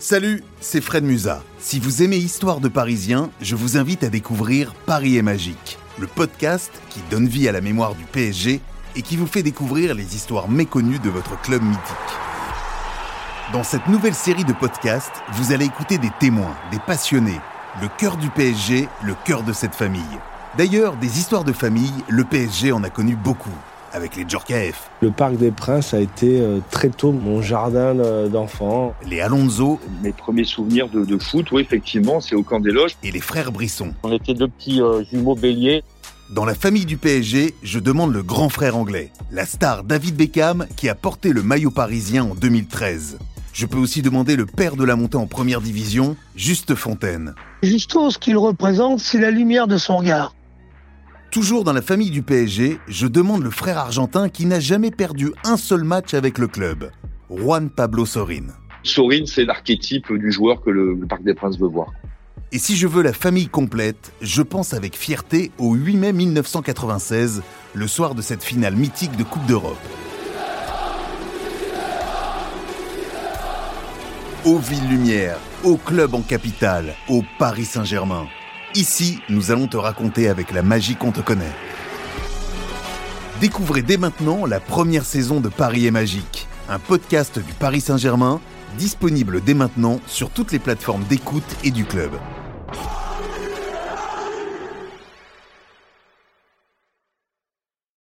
Salut, c'est Fred Musa. Si vous aimez Histoire de Parisien, je vous invite à découvrir Paris est magique, le podcast qui donne vie à la mémoire du PSG et qui vous fait découvrir les histoires méconnues de votre club mythique. Dans cette nouvelle série de podcasts, vous allez écouter des témoins, des passionnés, le cœur du PSG, le cœur de cette famille. D'ailleurs, des histoires de famille, le PSG en a connu beaucoup avec les Djorkaeff. Le Parc des Princes a été euh, très tôt mon jardin euh, d'enfant. Les Alonso. Mes premiers souvenirs de, foot, oui, effectivement, c'est au camp des loges. Et les frères Brisson. On était deux petits euh, jumeaux béliers. Dans la famille du PSG, je demande le grand frère anglais, la star David Beckham qui a porté le maillot parisien en 2013. Je peux aussi demander le père de la montée en première division, Juste Fontaine. Justo, ce qu'il représente, c'est la lumière de son regard. Toujours dans la famille du PSG, je demande le frère argentin qui n'a jamais perdu un seul match avec le club, Juan Pablo Sorin. Sorin, c'est l'archétype du joueur que le, Parc des Princes veut voir. Et si je veux la famille complète, je pense avec fierté au 8 mai 1996, le soir de cette finale mythique de Coupe d'Europe. Aux villes lumière, au club en capitale, au Paris Saint-Germain. Ici, nous allons te raconter avec la magie qu'on te connaît. Découvrez dès maintenant la première saison de Paris est magique, un podcast du Paris Saint-Germain, disponible dès maintenant sur toutes les plateformes d'écoute et du club.